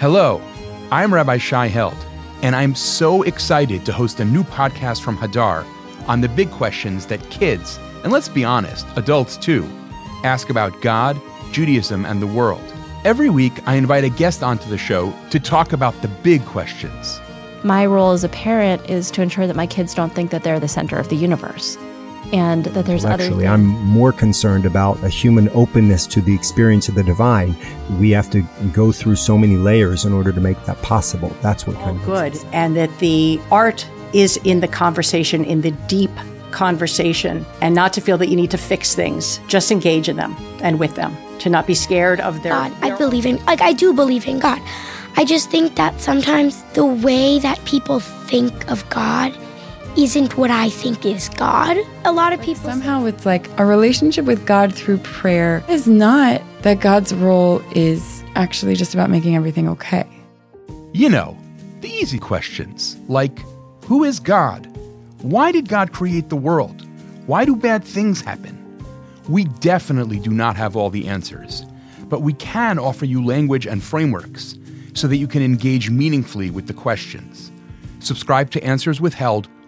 Hello, I'm Rabbi Shai Held, and I'm so excited to host a new podcast from Hadar on the big questions that kids, and let's be honest, adults too, ask about God, Judaism, and the world. Every week, I invite a guest onto the show to talk about the big questions. My role as a parent is to ensure that my kids don't think that they're the center of the universe and that there's Well, other Actually. I'm more concerned about a human openness to the experience of the divine. We have to go through so many layers in order to make that possible. That's what oh, kind of good and that the art is in the conversation, in the deep conversation, and not to feel that you need to fix things. Just engage in them and with them, to not be scared of their. God. I believe in, like, I do believe in God. I just think that sometimes the way that people think of God isn't what I think is God. A lot of people. Somehow it's like a relationship with God through prayer is not that God's role is actually just about making everything okay. You know, the easy questions like Who is God? Why did God create the world? Why do bad things happen? We definitely do not have all the answers, but we can offer you language and frameworks so that you can engage meaningfully with the questions. Subscribe to Answers Withheld